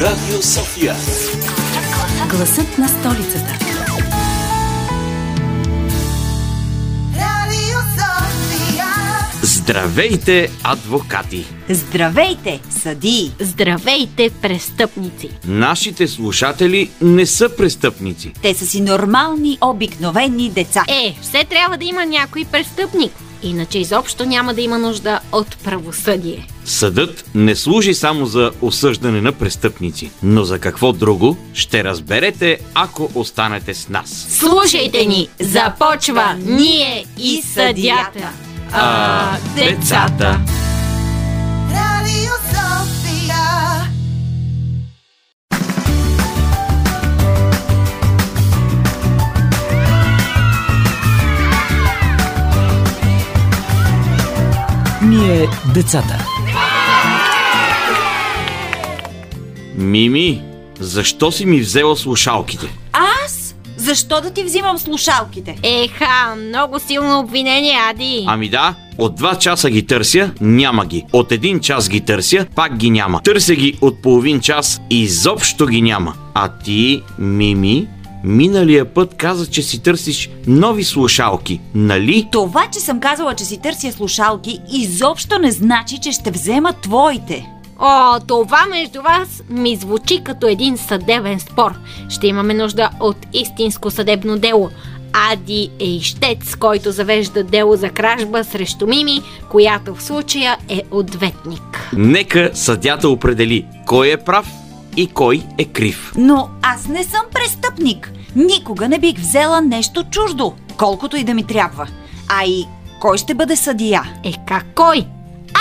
Радио София. Гласът на столицата. Здравейте, адвокати! Здравейте, съдии! Здравейте, престъпници! Нашите слушатели не са престъпници. Те са си нормални, обикновени деца. Е, все трябва да има някой престъпник. Иначе изобщо няма да има нужда от правосъдие. Съдът не служи само за осъждане на престъпници, но за какво друго ще разберете, ако останете с нас. Слушайте ни! Започва ние и съдята! А, децата. Radio Sophia. Ние децата. Мими, защо си ми взела слушалките? Аз? Защо да ти взимам слушалките? Еха, много силно обвинение, Ади! Ами да, от два часа ги търся, няма ги. От един час ги търся, пак ги няма. Търся ги от половин час, изобщо ги няма. А ти, Мими, миналия път каза, че си търсиш нови слушалки, нали? Това, че съм казала, че си търся слушалки, изобщо не значи, че ще взема твоите. О, това между вас ми звучи като един съдебен спор. Ще имаме нужда от истинско съдебно дело. Ади е ищец, който завежда дело за кражба срещу Мими, която в случая е ответник. Нека съдята определи кой е прав и кой е крив. Но аз не съм престъпник. Никога не бих взела нещо чуждо, колкото и да ми трябва. А и кой ще бъде съдия? Е, как кой?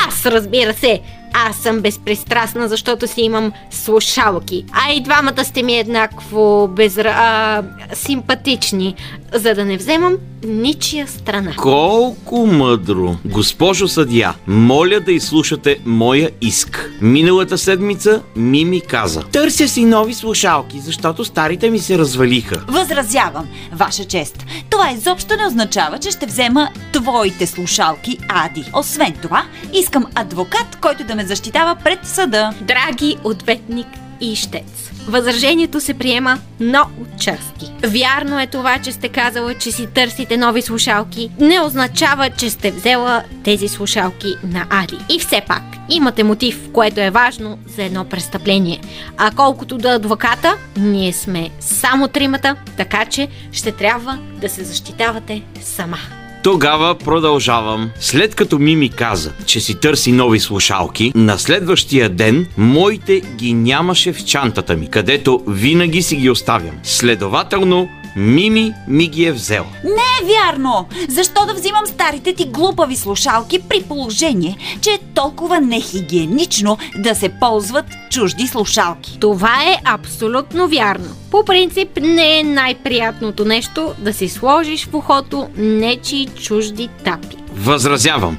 Аз, разбира се. Аз съм безпристрастна, защото си имам слушалки. А и двамата сте ми еднакво безра... А, симпатични, за да не вземам ничия страна. Колко мъдро! Госпожо съдия, моля да изслушате моя иск. Миналата седмица Мими каза Търся си нови слушалки, защото старите ми се развалиха. Възразявам, Ваша чест. Това изобщо не означава, че ще взема твоите слушалки, Ади. Освен това, искам адвокат, който да ме защитава пред съда. Драги ответник и ищец. Възражението се приема, но отчасти. Вярно е това, че сте казала, че си търсите нови слушалки. Не означава, че сте взела тези слушалки на Ади. И все пак, имате мотив, което е важно за едно престъпление. А колкото до адвоката, ние сме само тримата, така че ще трябва да се защитавате сама. Тогава продължавам. След като Мими каза, че си търси нови слушалки, на следващия ден моите ги нямаше в чантата ми, където винаги си ги оставям. Следователно, Мими ми ги е взел. Не е вярно! Защо да взимам старите ти глупави слушалки при положение, че е толкова нехигиенично да се ползват чужди слушалки? Това е абсолютно вярно. По принцип не е най-приятното нещо да си сложиш в ухото нечи чужди тапи. Възразявам.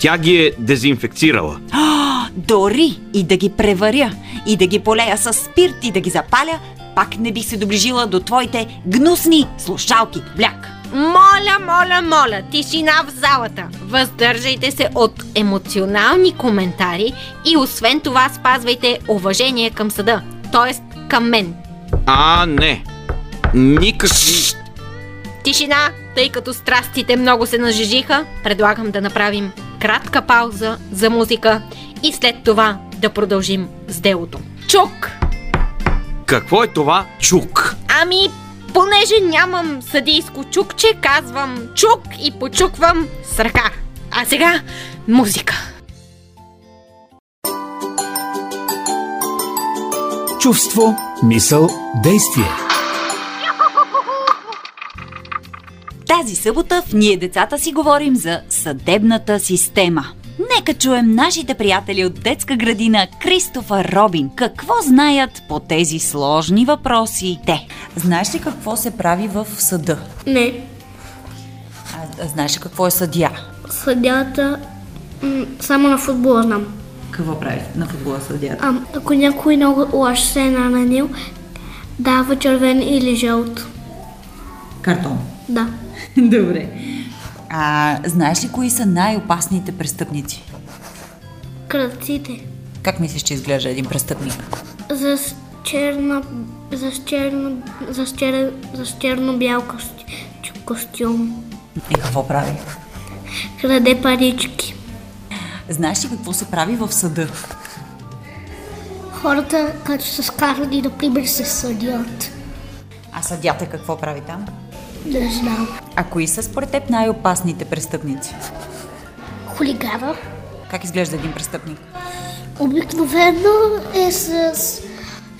Тя ги е дезинфекцирала. А, дори и да ги преваря, и да ги полея с спирт и да ги запаля, пак не бих се доближила до твоите гнусни слушалки, бляк. Моля, моля, моля, тишина в залата. Въздържайте се от емоционални коментари и освен това спазвайте уважение към съда, т.е. към мен. А, не. Никакви... Тишина, тъй като страстите много се нажежиха, предлагам да направим кратка пауза за музика и след това да продължим с делото. Чук! Какво е това чук? Ами, понеже нямам съдийско чукче, казвам чук и почуквам с ръка. А сега музика. Чувство, мисъл, действие. Тази събота в Ние децата си говорим за съдебната система. Нека чуем нашите приятели от детска градина Кристофър Робин. Какво знаят по тези сложни въпроси те? Знаеш ли какво се прави в съда? Не, А, а знаеш ли какво е съдия? съдята м, само на футбола знам. Какво прави на футбола съдията? А, ако някой много лош се е нананил, дава червен или жълт. Картон. Да. Добре. А знаеш ли кои са най-опасните престъпници? Кръците. Как мислиш, че изглежда един престъпник? За с черна... С черно... За с черно... За с черно-бял кости... костюм. И какво прави? Краде парички. Знаеш ли какво се прави в съда? Хората, като са скарани, например, се съдят. А съдята какво прави там? Не знам. А кои са според теб най-опасните престъпници? Хулигана. Как изглежда един престъпник? Обикновено е с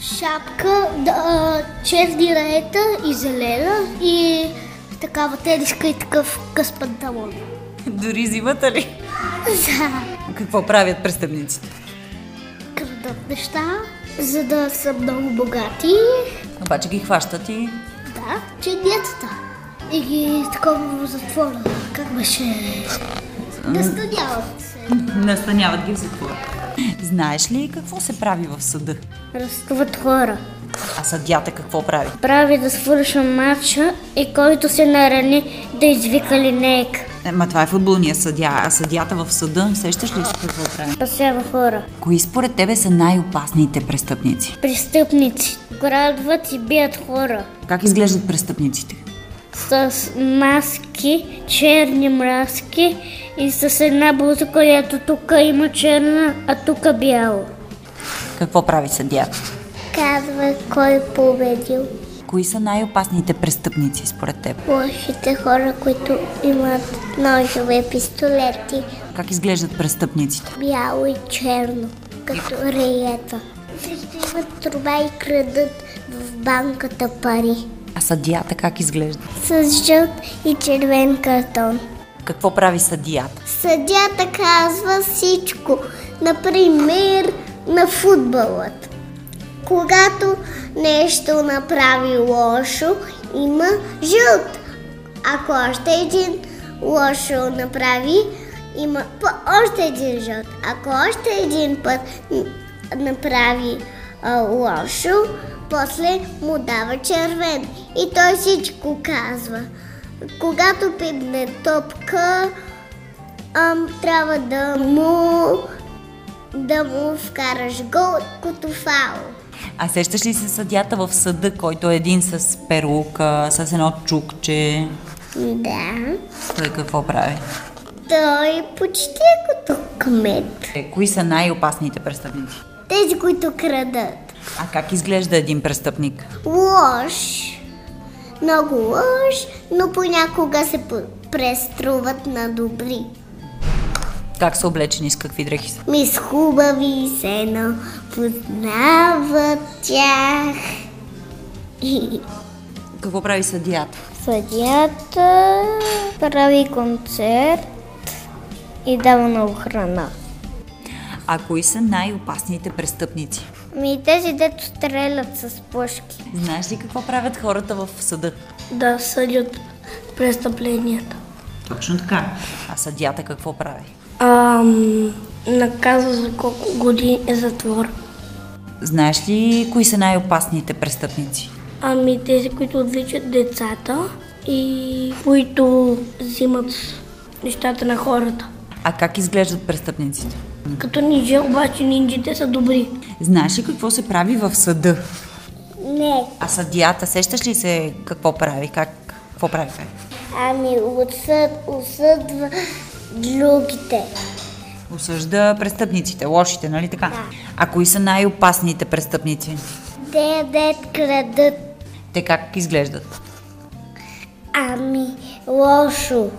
шапка, да, черни раета и зелена и такава тениска и такъв къс панталон. Дори зимата ли? За Какво правят престъпниците? крадат неща, за да са много богати. Обаче ги хващат и... Да, че децата. И ги такова в затвора. Как беше? Настаняват се. Настаняват ги в затвора. Знаеш ли какво се прави в съда? Разтуват хора. А съдята какво прави? Прави да свърша матча и който се нарани да извика линейка. Ема това е футболния съдя, а съдята в съда, сещаш ли си какво прави? Спасява хора. Кои според тебе са най-опасните престъпници? Престъпници. Крадват и бият хора. Как изглеждат престъпниците? С маски, черни маски и с една блуза, която тук има черна, а тук бяло. Какво прави съдята? Казва кой победил. Кои са най-опасните престъпници според теб? Лошите хора, които имат ножове пистолети, Как изглеждат престъпниците? бяло и черно, като реята. Имат труба и крадат в банката пари. А съдията как изглежда? С жълт и червен картон. Какво прави съдията? Съдята казва всичко. Например, на футболът. Когато нещо направи лошо, има жълт. Ако още един лошо направи, има по- още един жълт. Ако още един път направи а, лошо, после му дава червен. И той всичко казва. Когато пипне топка, ам, трябва да му да му вкараш гол като фаул. А сещаш ли се съдята в съда, който е един с перука, с едно чукче? Да. Той какво прави? Той почти е като кмет. Е, кои са най-опасните престъпници? Тези, които крадат. А как изглежда един престъпник? Лош. Много лош, но понякога се преструват на добри. Как са облечени, с какви дрехи са? Ми с хубави се познават тях. Какво прави съдията? Съдята прави концерт и дава много храна. А кои са най-опасните престъпници? Ми тези дето стрелят с пушки. Знаеш ли какво правят хората в съда? Да съдят престъпленията. Точно така. А съдята какво прави? Ам, наказва за колко години е затвор. Знаеш ли кои са най-опасните престъпници? Ами тези, които отвличат децата и които взимат нещата на хората. А как изглеждат престъпниците? Като нинджа, обаче нинджите са добри. Знаеш ли какво се прави в съда? Не, А съдията, сещаш ли се какво прави? Как, какво прави ами осъд, осъдва другите. Осъжда престъпниците, лошите, нали така? А кои са най-опасните престъпници? Те дет крадат. Те как изглеждат? Ами, лошо.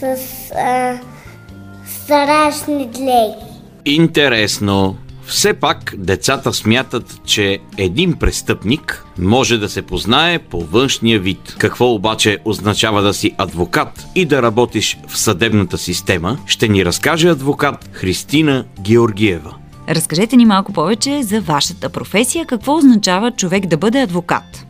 С а, страшни длеги. Интересно. Все пак децата смятат, че един престъпник може да се познае по външния вид. Какво обаче означава да си адвокат и да работиш в съдебната система, ще ни разкаже адвокат Христина Георгиева. Разкажете ни малко повече за вашата професия. Какво означава човек да бъде адвокат?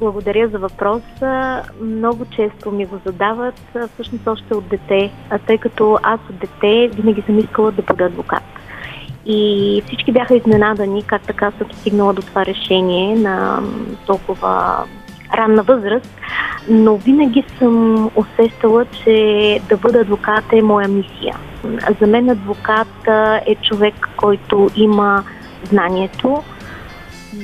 Благодаря за въпроса. Много често ми го задават, всъщност още от дете, тъй като аз от дете винаги съм искала да бъда адвокат. И всички бяха изненадани как така съм стигнала до това решение на толкова ранна възраст, но винаги съм усещала, че да бъда адвокат е моя мисия. За мен адвокат е човек, който има знанието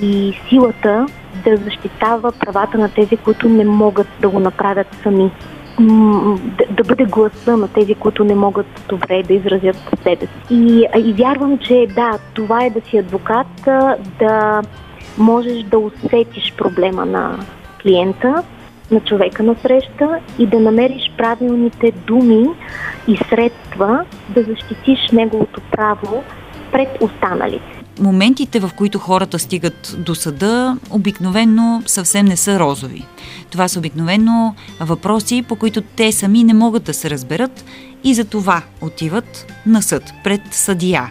и силата да защитава правата на тези, които не могат да го направят сами. Да, да бъде гласа на тези, които не могат добре да изразят себе си. И, и вярвам, че да, това е да си адвокат, да можеш да усетиш проблема на клиента, на човека на среща и да намериш правилните думи и средства да защитиш неговото право пред останалите. Моментите, в които хората стигат до съда, обикновенно съвсем не са розови. Това са обикновено въпроси, по които те сами не могат да се разберат и за това отиват на съд, пред съдия.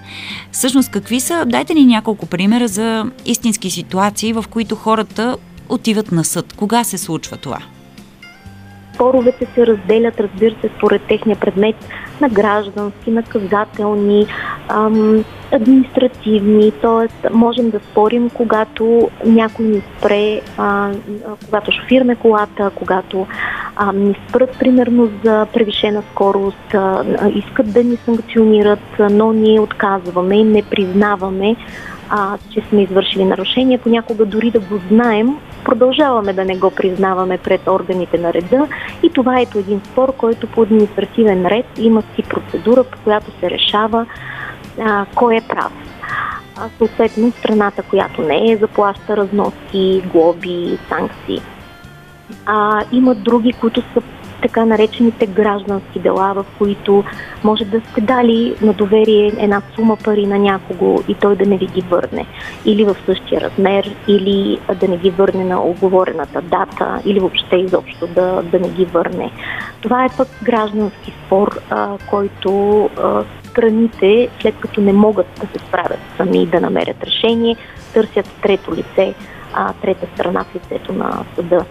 Всъщност, какви са, дайте ни няколко примера за истински ситуации, в които хората отиват на съд. Кога се случва това? Споровете се разделят, разбира се, според техния предмет на граждански, наказателни, ам, административни, т.е. можем да спорим, когато някой ни спре, а, когато шофираме колата, когато а, ни спрат, примерно, за превишена скорост, а, искат да ни санкционират, но ние отказваме и не признаваме, а, че сме извършили нарушение. Понякога дори да го знаем, продължаваме да не го признаваме пред органите на реда и това ето един спор, който по административен ред има си процедура, по която се решава а, кой е прав. А, съответно, страната, която не е, заплаща разноски, глоби, санкции. А, има други, които са така наречените граждански дела, в които може да сте дали на доверие една сума пари на някого и той да не ви ги върне. Или в същия размер, или да не ги върне на оговорената дата, или въобще изобщо да, да не ги върне. Това е пък граждански спор, а, който а, страните, след като не могат да се справят сами да намерят решение, търсят трето лице, а, трета страна в лицето на съда.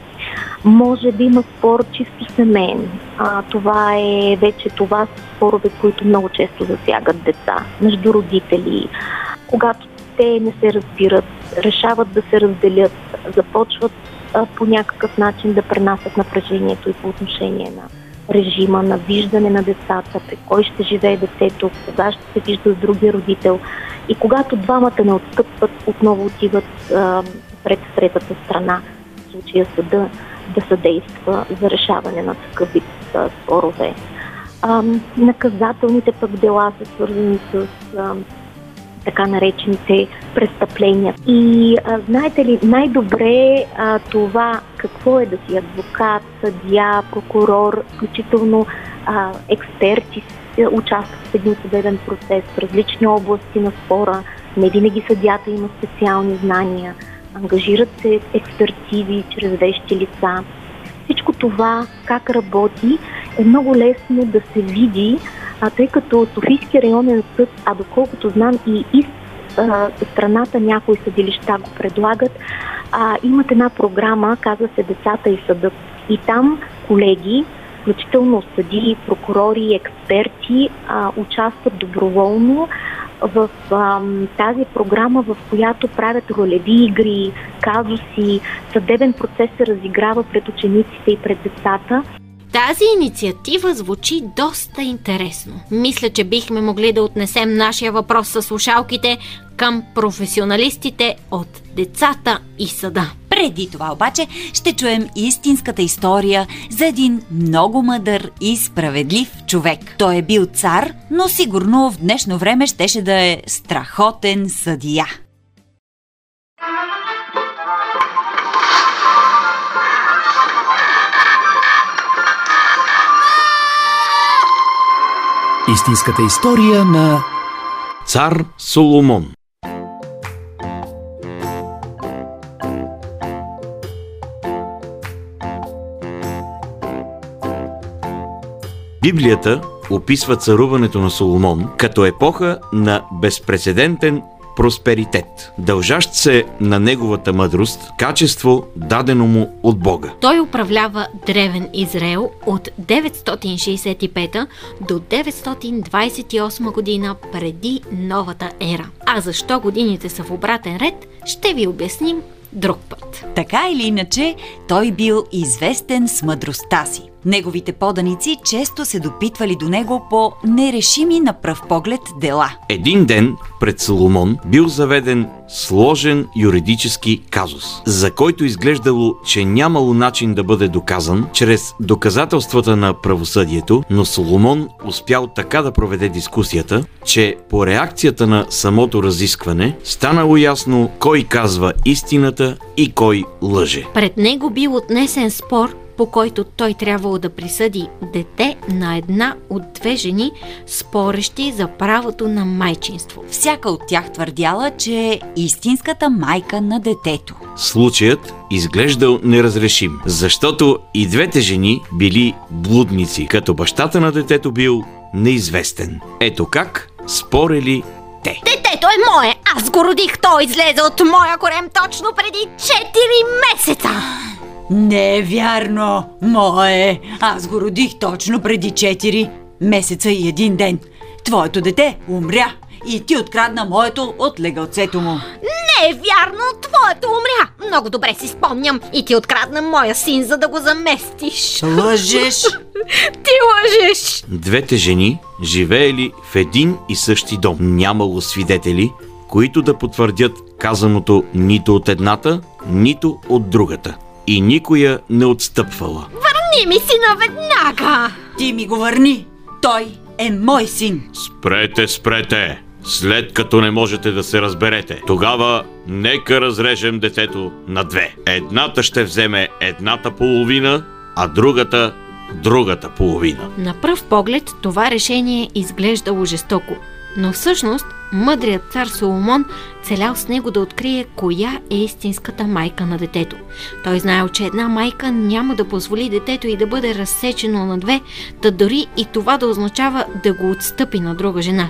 Може да има спор чисто семейен. А, това е вече това са спорове, които много често засягат деца, между родители. Когато те не се разбират, решават да се разделят, започват а, по някакъв начин да пренасят напрежението и по отношение на режима, на виждане на децата, при кой ще живее детето, кога ще се вижда с другия родител. И когато двамата не отстъпват, отново отиват а, пред третата страна, случая съда, да съдейства за решаване на такъв вид спорове. Наказателните пък дела са свързани с така наречените престъпления. И а, знаете ли, най-добре а, това какво е да си адвокат, съдия, прокурор, включително а, експерти с- участват в един съдебен процес в различни области на спора. Не винаги съдята има специални знания. Ангажират се експертизи чрез вещи лица. Всичко това, как работи, е много лесно да се види, а, тъй като Софийски районен съд, а доколкото знам и из страната някои съдилища го предлагат, а, имат една програма, казва се Децата и съдът. И там колеги, включително съдии, прокурори, експерти, а, участват доброволно в а, тази програма, в която правят ролеви игри, казуси, съдебен процес се разиграва пред учениците и пред децата. Тази инициатива звучи доста интересно. Мисля, че бихме могли да отнесем нашия въпрос с слушалките към професионалистите от децата и съда. Преди това обаче ще чуем истинската история за един много мъдър и справедлив човек. Той е бил цар, но сигурно в днешно време щеше да е страхотен съдия. Истинската история на Цар Соломон Библията описва царуването на Соломон като епоха на безпредседентен просперитет, дължащ се на неговата мъдрост, качество дадено му от Бога. Той управлява древен Израел от 965 до 928 година преди новата ера. А защо годините са в обратен ред, ще ви обясним друг път. Така или иначе, той бил известен с мъдростта си. Неговите поданици често се допитвали до него по нерешими на пръв поглед дела. Един ден пред Соломон бил заведен сложен юридически казус, за който изглеждало, че нямало начин да бъде доказан чрез доказателствата на правосъдието, но Соломон успял така да проведе дискусията, че по реакцията на самото разискване станало ясно кой казва истината и кой лъже. Пред него бил отнесен спор, по който той трябвало да присъди дете на една от две жени, спорещи за правото на майчинство. Всяка от тях твърдяла, че е истинската майка на детето. Случаят изглеждал неразрешим, защото и двете жени били блудници, като бащата на детето бил неизвестен. Ето как спорели те. Детето е мое! Аз го родих! Той излезе от моя корем точно преди 4 месеца! Не е вярно, мое. Аз го родих точно преди 4 месеца и един ден. Твоето дете умря и ти открадна моето от легалцето му. Не е вярно! Твоето умря! Много добре си спомням и ти открадна моя син, за да го заместиш. Лъжеш! Ти лъжеш! Двете жени живеели в един и същи дом. Нямало свидетели, които да потвърдят казаното нито от едната, нито от другата. И никоя не отстъпвала. Върни ми сина веднага! Ти ми го върни! Той е мой син! Спрете, спрете! След като не можете да се разберете, тогава нека разрежем детето на две. Едната ще вземе едната половина, а другата другата половина. На пръв поглед това решение изглеждало жестоко, но всъщност мъдрият цар Соломон целял с него да открие коя е истинската майка на детето. Той знаел, че една майка няма да позволи детето и да бъде разсечено на две, да дори и това да означава да го отстъпи на друга жена.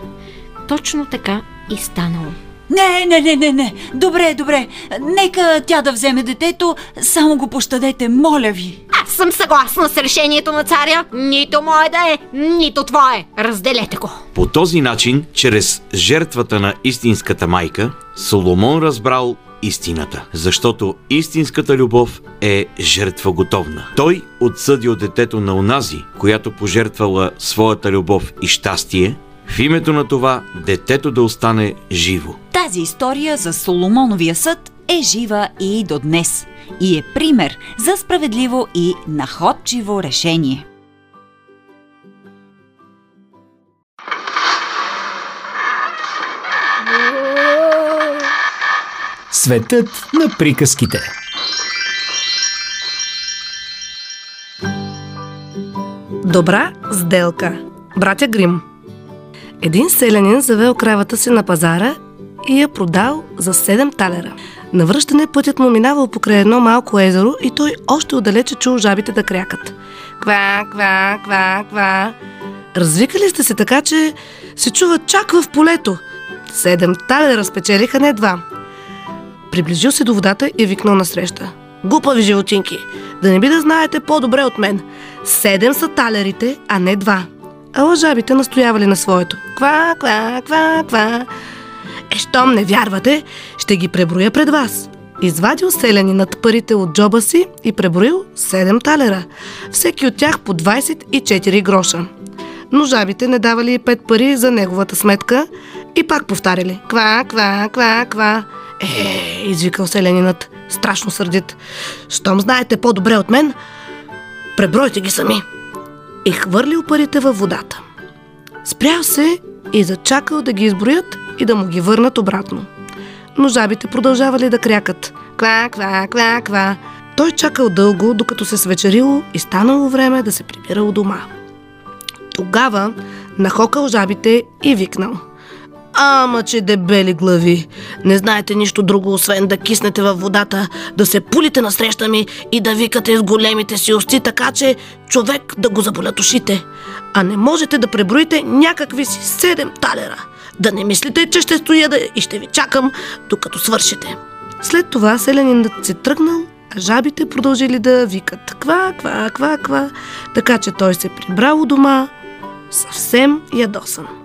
Точно така и станало. Не, не, не, не, не. Добре, добре. Нека тя да вземе детето, само го пощадете, моля ви. Съм съгласна с решението на царя. Нито мое да е, нито твое. Разделете го. По този начин, чрез жертвата на истинската майка, Соломон разбрал истината, защото истинската любов е жертвоготовна. Той отсъдил детето на унази, която пожертвала своята любов и щастие, в името на това детето да остане живо. Тази история за Соломоновия съд е жива и до днес и е пример за справедливо и находчиво решение. Светът на приказките. Добра сделка. Братя Грим. Един селянин завел кравата си на пазара и я продал за 7 талера. На връщане пътят му минавал покрай едно малко езеро и той още отдалече чул жабите да крякат. Ква, ква, ква, ква. Развикали сте се така, че се чува чак в полето. Седем талера спечелиха не два. Приближил се до водата и викнал насреща. Глупави животинки, да не би да знаете по-добре от мен. Седем са талерите, а не два. А лъжабите настоявали на своето. Ква, ква, ква, ква. Е, щом не вярвате, ще ги преброя пред вас. Извадил селянинът парите от джоба си и преброил 7 талера. Всеки от тях по 24 гроша. Но жабите не давали и 5 пари за неговата сметка и пак повтаряли. Ква, ква, ква, ква. Е, извикал селянинът, страшно сърдит. Щом знаете по-добре от мен, пребройте ги сами. И хвърлил парите във водата. Спрял се и зачакал да ги изброят и да му ги върнат обратно. Но жабите продължавали да крякат. Ква, ква, ква, ква. Той чакал дълго, докато се свечерило и станало време да се прибира у дома. Тогава нахокал жабите и викнал. Ама, че дебели глави! Не знаете нищо друго, освен да киснете във водата, да се пулите насреща ми и да викате с големите си усти, така че човек да го заболят ушите. А не можете да преброите някакви си седем талера. Да не мислите, че ще стоя да и ще ви чакам, докато свършите. След това селянинът се тръгнал, а жабите продължили да викат ква, ква, ква, ква, така че той се прибрал у дома съвсем ядосан.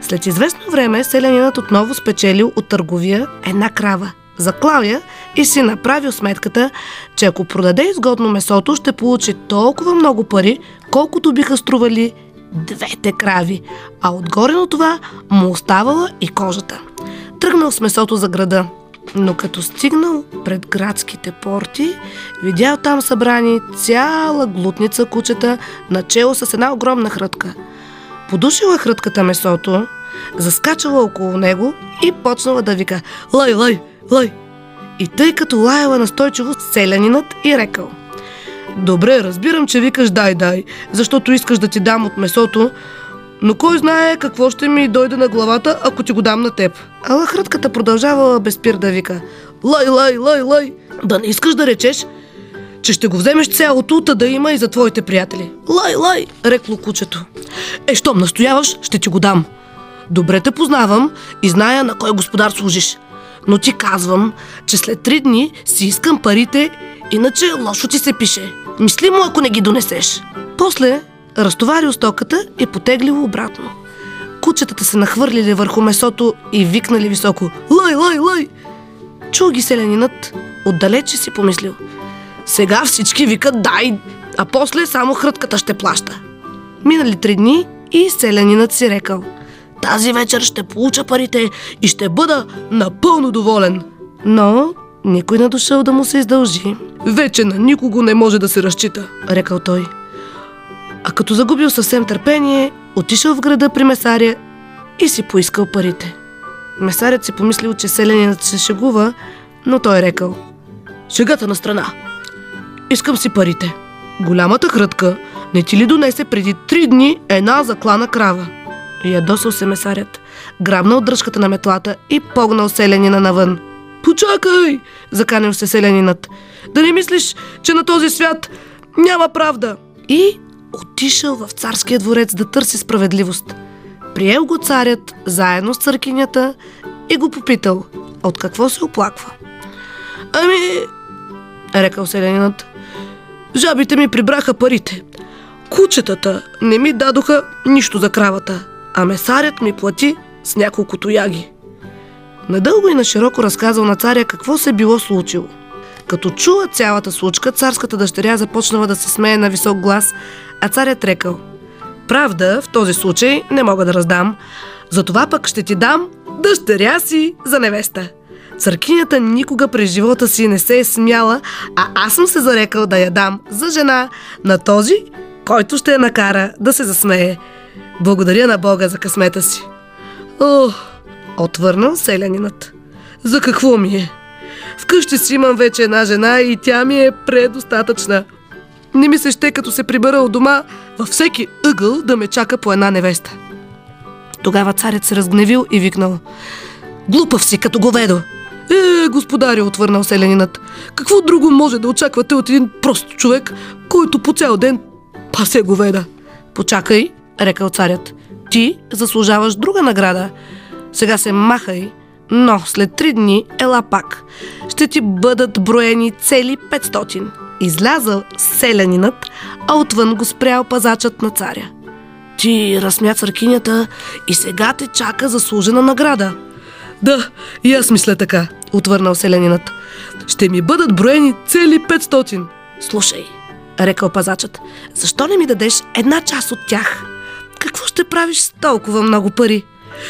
След известно време селянинът отново спечелил от търговия една крава Заклал я и си направил сметката, че ако продаде изгодно месото, ще получи толкова много пари, колкото биха стрували двете крави, а отгоре на това му оставала и кожата. Тръгнал с месото за града, но като стигнал пред градските порти, видял там събрани цяла глутница кучета, начело с една огромна хрътка. Подушила хрътката месото, заскачала около него и почнала да вика «Лай, лай, лай!» И тъй като лаяла настойчиво селянинът и рекал Добре, разбирам, че викаш дай, дай, защото искаш да ти дам от месото, но кой знае какво ще ми дойде на главата, ако ти го дам на теб. Ала хрътката продължавала без пир да вика Лай, лай, лай, лай! Да не искаш да речеш, че ще го вземеш цялото, та да има и за твоите приятели. Лай, лай, рекло кучето. Е, щом настояваш, ще ти го дам. Добре те познавам и зная на кой господар служиш. Но ти казвам, че след три дни си искам парите, иначе лошо ти се пише. Мисли му, ако не ги донесеш. После разтоварил стоката и потеглил обратно. Кучетата се нахвърлили върху месото и викнали високо «Лай, лай, лай!» Чул ги селянинът, отдалече си помислил. Сега всички викат дай, а после само хрътката ще плаща. Минали три дни и селянинът си рекал Тази вечер ще получа парите и ще бъда напълно доволен. Но никой не дошъл да му се издължи. Вече на никого не може да се разчита, рекал той. А като загубил съвсем търпение, отишъл в града при месаря и си поискал парите. Месарят си помислил, че селянинът се шегува, но той рекал Шегата на страна. Искам си парите. Голямата хрътка не ти ли донесе преди три дни една заклана крава? Ядосал се месарят, грабнал дръжката на метлата и погнал селянина навън. Почакай! Заканил се селянинът. Да не мислиш, че на този свят няма правда. И отишъл в царския дворец да търси справедливост. Приел го царят заедно с църкинята и го попитал от какво се оплаква. Ами, рекал селянинът, жабите ми прибраха парите. Кучетата не ми дадоха нищо за кравата, а месарят ми плати с няколко тояги. Надълго и на широко разказал на царя какво се било случило. Като чула цялата случка, царската дъщеря започнала да се смее на висок глас, а царят рекал Правда, в този случай не мога да раздам, затова пък ще ти дам дъщеря си за невеста. Църкинята никога през живота си не се е смяла, а аз съм се зарекал да я дам за жена на този, който ще я накара да се засмее. Благодаря на Бога за късмета си. О, отвърнал селянинът. За какво ми е? Вкъщи си имам вече една жена и тя ми е предостатъчна. Не ми се ще, като се прибера от дома, във всеки ъгъл да ме чака по една невеста. Тогава царят се разгневил и викнал. Глупав си, като говедо! Е, господари, отвърнал селянинът. Какво друго може да очаквате от един прост човек, който по цял ден пасе говеда? Почакай, рекал царят. Ти заслужаваш друга награда. Сега се махай, но след три дни ела пак. Ще ти бъдат броени цели 500. Излязъл селянинът, а отвън го спрял пазачът на царя. Ти разсмя църкинята и сега те чака заслужена награда. Да, и аз мисля така, отвърнал селянинът. Ще ми бъдат броени цели 500. Слушай, рекал пазачът, защо не ми дадеш една част от тях? Какво ще правиш с толкова много пари?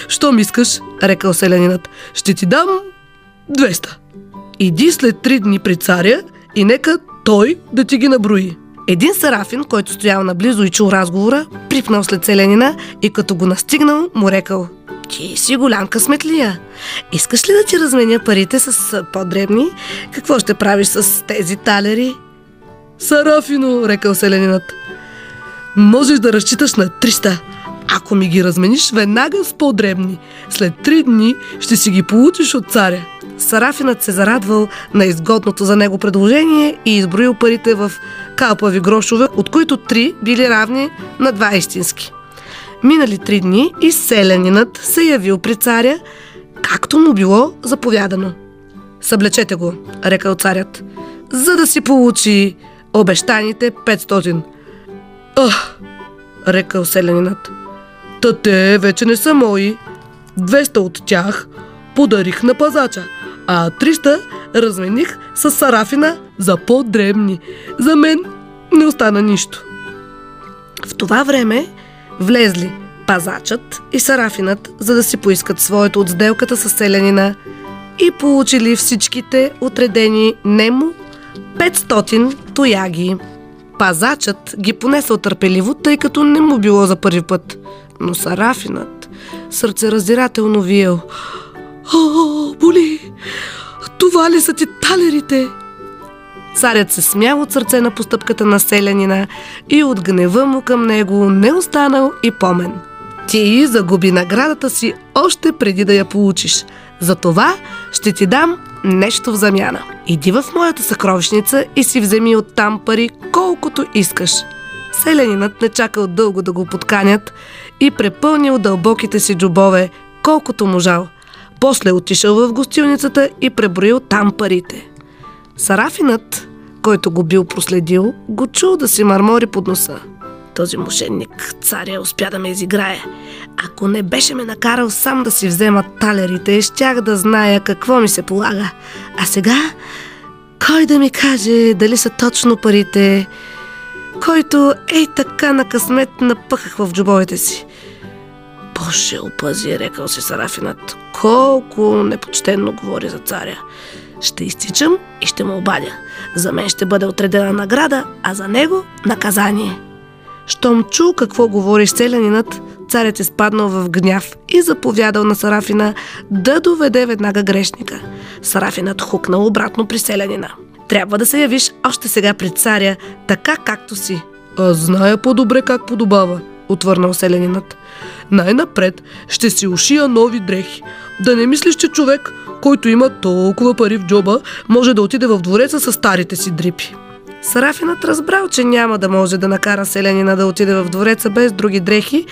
Щом искаш, рекал селянинът, ще ти дам 200. Иди след три дни при царя и нека той да ти ги наброи. Един сарафин, който стоял наблизо и чул разговора, припнал след селянина и като го настигнал, му рекал Ти голям късметлия. Искаш ли да ти разменя парите с по-дребни? Какво ще правиш с тези талери? Сарафино, рекал селянинът. Можеш да разчиташ на 300, ако ми ги размениш веднага с по-дребни. След три дни ще си ги получиш от царя. Сарафинът се зарадвал на изгодното за него предложение и изброил парите в калпави грошове, от които три били равни на два истински. Минали три дни и селянинът се явил при царя, както му било заповядано. Съблечете го, рекал царят, за да си получи обещаните 500. Ах, рекал селянинът, та те вече не са мои. 200 от тях подарих на пазача, а 300 размених с Сарафина за по-дребни. За мен не остана нищо. В това време влезли пазачът и Сарафинът, за да си поискат своето от сделката с селянина и получили всичките отредени нему 500 тояги. Пазачът ги понесъл търпеливо, тъй като не му било за първи път. Но Сарафинът сърцераздирателно виел. О, боли! Това ли са ти талерите? Царят се смял от сърце на постъпката на селянина и от гнева му към него не останал и помен. Ти загуби наградата си още преди да я получиш. Затова ще ти дам нещо в замяна. Иди в моята съкровищница и си вземи оттам пари колкото искаш. Селянинът не чакал дълго да го подканят и препълнил дълбоките си джобове, колкото можал. После отишъл в гостилницата и преброил там парите. Сарафинът, който го бил проследил, го чул да си мармори под носа. Този мошенник, царя, успя да ме изиграе. Ако не беше ме накарал сам да си взема талерите, щях да зная какво ми се полага. А сега, кой да ми каже дали са точно парите, който ей така на късмет напъхах в джобовете си. Боже, опази, е рекал си Сарафинът. Колко непочтенно говори за царя. Ще изтичам и ще му обадя. За мен ще бъде отредена награда, а за него наказание. Щом чул какво говори селянинът, царят е спаднал в гняв и заповядал на Сарафина да доведе веднага грешника. Сарафинът хукнал обратно при селянина. Трябва да се явиш още сега пред царя, така както си. Аз зная по-добре как подобава, отвърнал селянинът. Най-напред ще си ушия нови дрехи. Да не мислиш, че човек, който има толкова пари в джоба, може да отиде в двореца с старите си дрипи. Сарафинът разбрал, че няма да може да накара селянина да отиде в двореца без други дрехи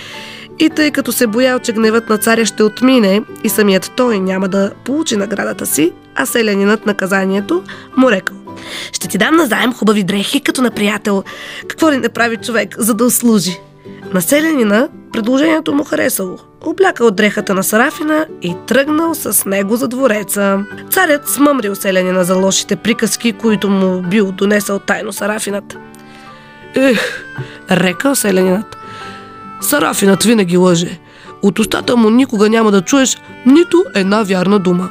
и тъй като се боял, че гневът на царя ще отмине и самият той няма да получи наградата си, а селянинът наказанието му рекал. Ще ти дам назаем хубави дрехи, като на приятел. Какво ли не прави човек, за да услужи? На селянина предложението му харесало. Облякал дрехата на Сарафина и тръгнал с него за двореца. Царят смъмрил селянина за лошите приказки, които му бил донесъл тайно Сарафинът. Ех, рекал селянинът. Сарафинът винаги лъже. От устата му никога няма да чуеш нито една вярна дума.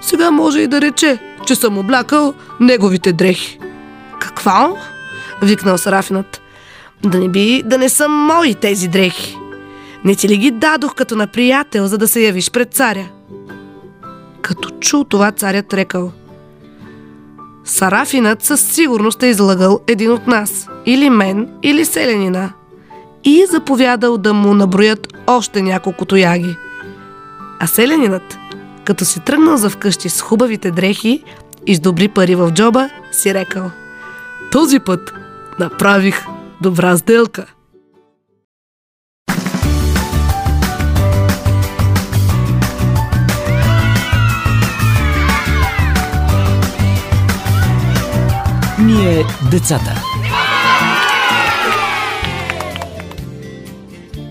Сега може и да рече, че съм облякал неговите дрехи. Какво? Викнал Сарафинът. Да не би да не са мои тези дрехи. Не ти ли ги дадох като на приятел, за да се явиш пред царя? Като чул това, царят рекал. Сарафинът със сигурност е излагал един от нас, или мен, или селянина. И заповядал да му наброят още няколко тояги. А селянинът, като си тръгнал за вкъщи с хубавите дрехи и с добри пари в джоба, си рекал. Този път направих добра сделка. Ние децата.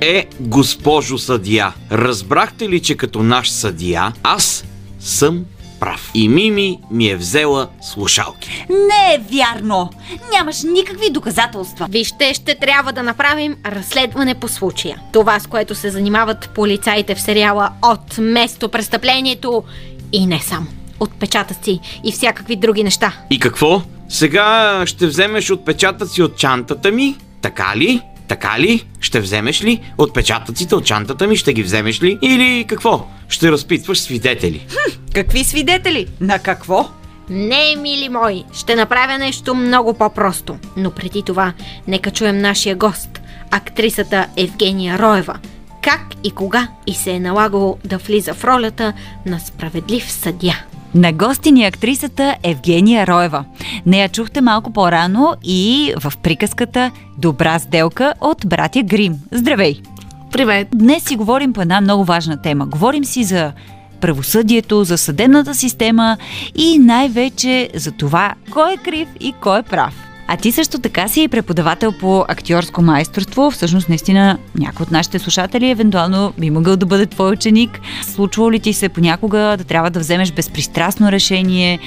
Е, госпожо съдия, разбрахте ли, че като наш съдия, аз съм прав. И Мими ми е взела слушалки. Не е вярно! Нямаш никакви доказателства. Вижте, ще трябва да направим разследване по случая. Това, с което се занимават полицаите в сериала от место престъплението и не само. Отпечатъци и всякакви други неща. И какво? Сега ще вземеш отпечатъци от чантата ми? Така ли? Така ли? Ще вземеш ли отпечатъците от чантата ми? Ще ги вземеш ли? Или какво? Ще разпитваш свидетели? Какви свидетели? На какво? Не, мили мои, ще направя нещо много по-просто. Но преди това, нека чуем нашия гост, актрисата Евгения Роева. Как и кога и се е налагало да влиза в ролята на справедлив съдя. На гости ни е актрисата Евгения Роева. Нея чухте малко по-рано и в приказката Добра сделка от братя Грим. Здравей! Привет! Днес си говорим по една много важна тема. Говорим си за правосъдието, за съдебната система и най-вече за това кой е крив и кой е прав. А ти също така си преподавател по актьорско майсторство. Всъщност, наистина, някой от нашите слушатели евентуално би могъл да бъде твой ученик. Случвало ли ти се понякога да трябва да вземеш безпристрастно решение?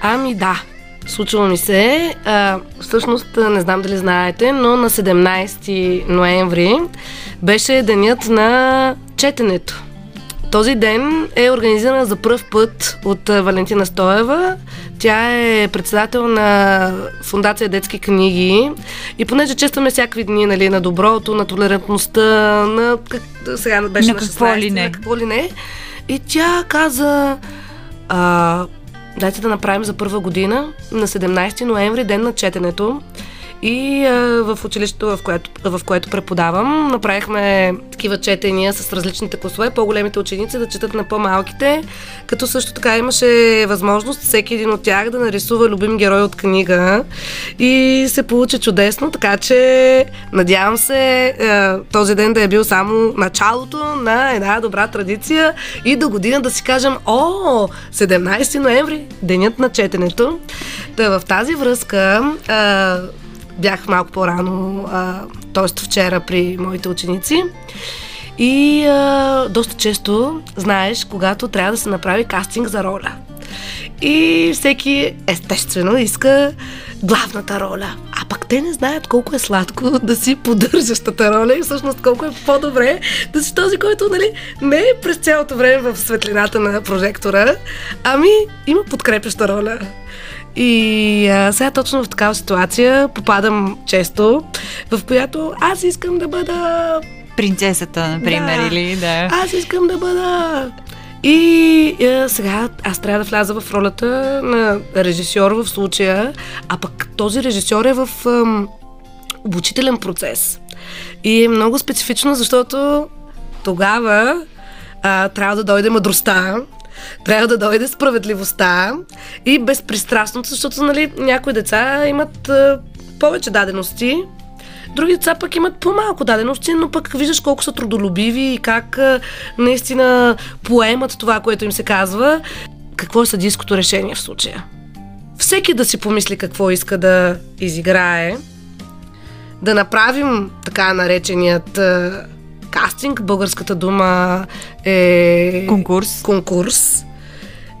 Ами да, случва ми се. А, всъщност, не знам дали знаете, но на 17 ноември беше денят на четенето. Този ден е организиран за пръв път от Валентина Стоева. Тя е председател на Фундация Детски книги. И понеже честваме всякакви дни нали, на доброто, на толерантността, на как, сега беше На на, какво 16, ли не. на какво ли не. И тя каза, а, дайте да направим за първа година на 17 ноември ден на четенето. И в училището, в което, в което преподавам, направихме такива четения с различните класове, по-големите ученици да четат на по-малките, като също така имаше възможност всеки един от тях да нарисува любим герой от книга и се получи чудесно, така че надявам се този ден да е бил само началото на една добра традиция и до година да си кажем, о, 17 ноември, денят на четенето. Да, в тази връзка бях малко по-рано, т.е. вчера при моите ученици. И а, доста често, знаеш, когато трябва да се направи кастинг за роля. И всеки, естествено, иска главната роля. А пък те не знаят колко е сладко да си поддържащата роля и всъщност колко е по-добре да си този, който нали, не е през цялото време в светлината на прожектора, ами има подкрепяща роля. И а, сега точно в такава ситуация попадам често, в която аз искам да бъда Принцесата, например, Да. или да. аз искам да бъда. И е, сега аз трябва да вляза в ролята на режисьор в случая, а пък този режисьор е в ем, обучителен процес. И е много специфично, защото тогава а, трябва да дойде мъдростта, трябва да дойде справедливостта и безпристрастност, защото нали, някои деца имат а, повече дадености, Други деца пък имат по-малко дадености, но пък виждаш колко са трудолюбиви и как а, наистина поемат това, което им се казва. Какво е съдийското решение в случая? Всеки да си помисли какво иска да изиграе, да направим така нареченият кастинг, българската дума е Конкурс. конкурс.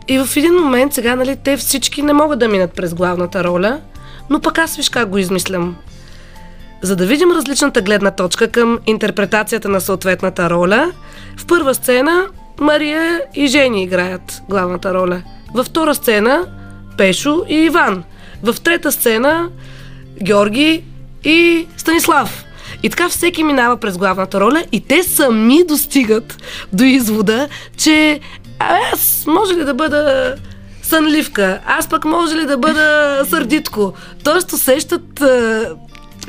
И в един момент сега, нали, те всички не могат да минат през главната роля, но пък аз виж как го измислям. За да видим различната гледна точка към интерпретацията на съответната роля, в първа сцена Мария и Жени играят главната роля. Във втора сцена Пешо и Иван. В трета сцена Георги и Станислав. И така всеки минава през главната роля и те сами достигат до извода, че аз може ли да бъда сънливка, аз пък може ли да бъда сърдитко. Тоест усещат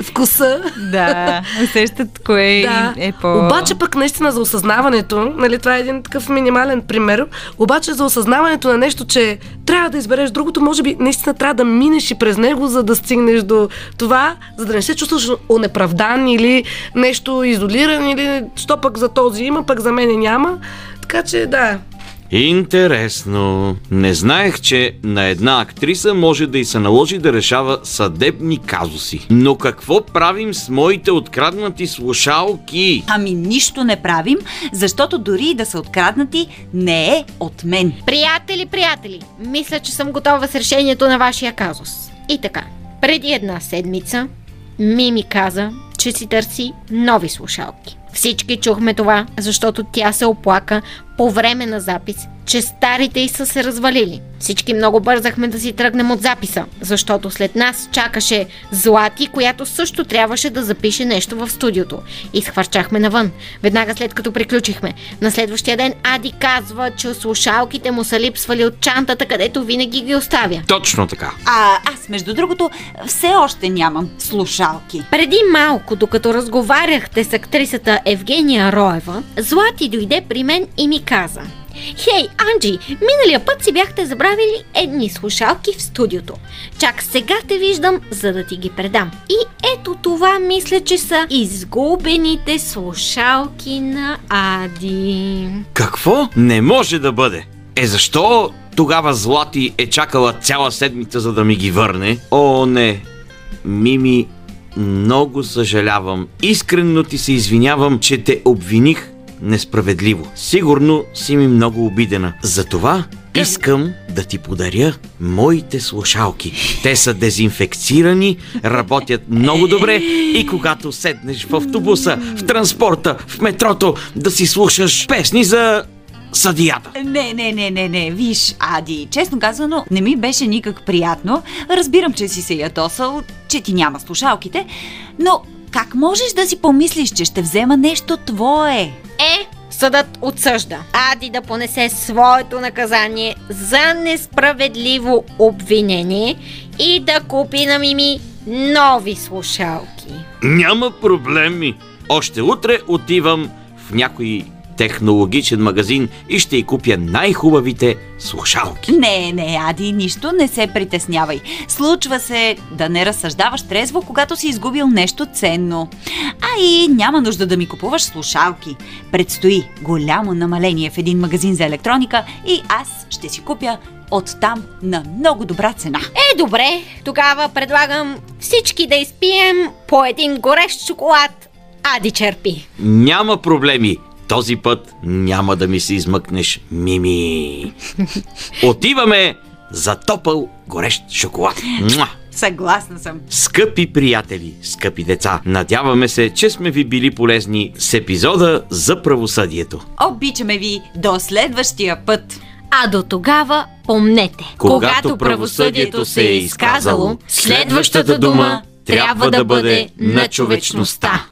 вкуса. Да, усещат кое Да. е по... Обаче пък наистина за осъзнаването, нали, това е един такъв минимален пример, обаче за осъзнаването на нещо, че трябва да избереш другото, може би наистина трябва да минеш и през него, за да стигнеш до това, за да не се чувстваш онеправдан или нещо изолиран, или що пък за този има, пък за мене няма. Така че да, Интересно. Не знаех, че на една актриса може да й се наложи да решава съдебни казуси. Но какво правим с моите откраднати слушалки? Ами нищо не правим, защото дори и да са откраднати, не е от мен. Приятели, приятели, мисля, че съм готова с решението на вашия казус. И така, преди една седмица Мими каза, че си търси нови слушалки. Всички чухме това, защото тя се оплака по време на запис, че старите й са се развалили. Всички много бързахме да си тръгнем от записа, защото след нас чакаше Злати, която също трябваше да запише нещо в студиото. И схвърчахме навън, веднага след като приключихме. На следващия ден Ади казва, че слушалките му са липсвали от чантата, където винаги ги оставя. Точно така. А аз, между другото, все още нямам слушалки. Преди малко, докато разговаряхте с актрисата Евгения Роева, Злати дойде при мен и ми каза Хей, Анджи, миналия път си бяхте забравили едни слушалки в студиото. Чак сега те виждам, за да ти ги предам. И ето това мисля, че са изгубените слушалки на Ади. Какво? Не може да бъде. Е, защо тогава Злати е чакала цяла седмица, за да ми ги върне? О, не. Мими, много съжалявам. Искрено ти се извинявам, че те обвиних несправедливо. Сигурно си ми много обидена. Затова искам да ти подаря моите слушалки. Те са дезинфекцирани, работят много добре и когато седнеш в автобуса, в транспорта, в метрото, да си слушаш песни за съдията. Не, не, не, не, не. Виж, Ади, честно казано, не ми беше никак приятно. Разбирам, че си се ятосал, че ти няма слушалките, но как можеш да си помислиш, че ще взема нещо твое? Е, съдът отсъжда Ади да понесе своето наказание за несправедливо обвинение и да купи на Мими нови слушалки. Няма проблеми. Още утре отивам в някой технологичен магазин и ще й купя най-хубавите слушалки. Не, не, Ади, нищо не се притеснявай. Случва се да не разсъждаваш трезво, когато си изгубил нещо ценно. А и няма нужда да ми купуваш слушалки. Предстои голямо намаление в един магазин за електроника и аз ще си купя оттам на много добра цена. Е, добре, тогава предлагам всички да изпием по един горещ шоколад. Ади черпи. Няма проблеми. Този път няма да ми се измъкнеш, Мими. Отиваме за топъл горещ шоколад. Муа! Съгласна съм. Скъпи приятели, скъпи деца, надяваме се, че сме ви били полезни с епизода за правосъдието. Обичаме ви до следващия път. А до тогава помнете, Когато правосъдието се е изказало, следващата дума трябва да бъде на човечността.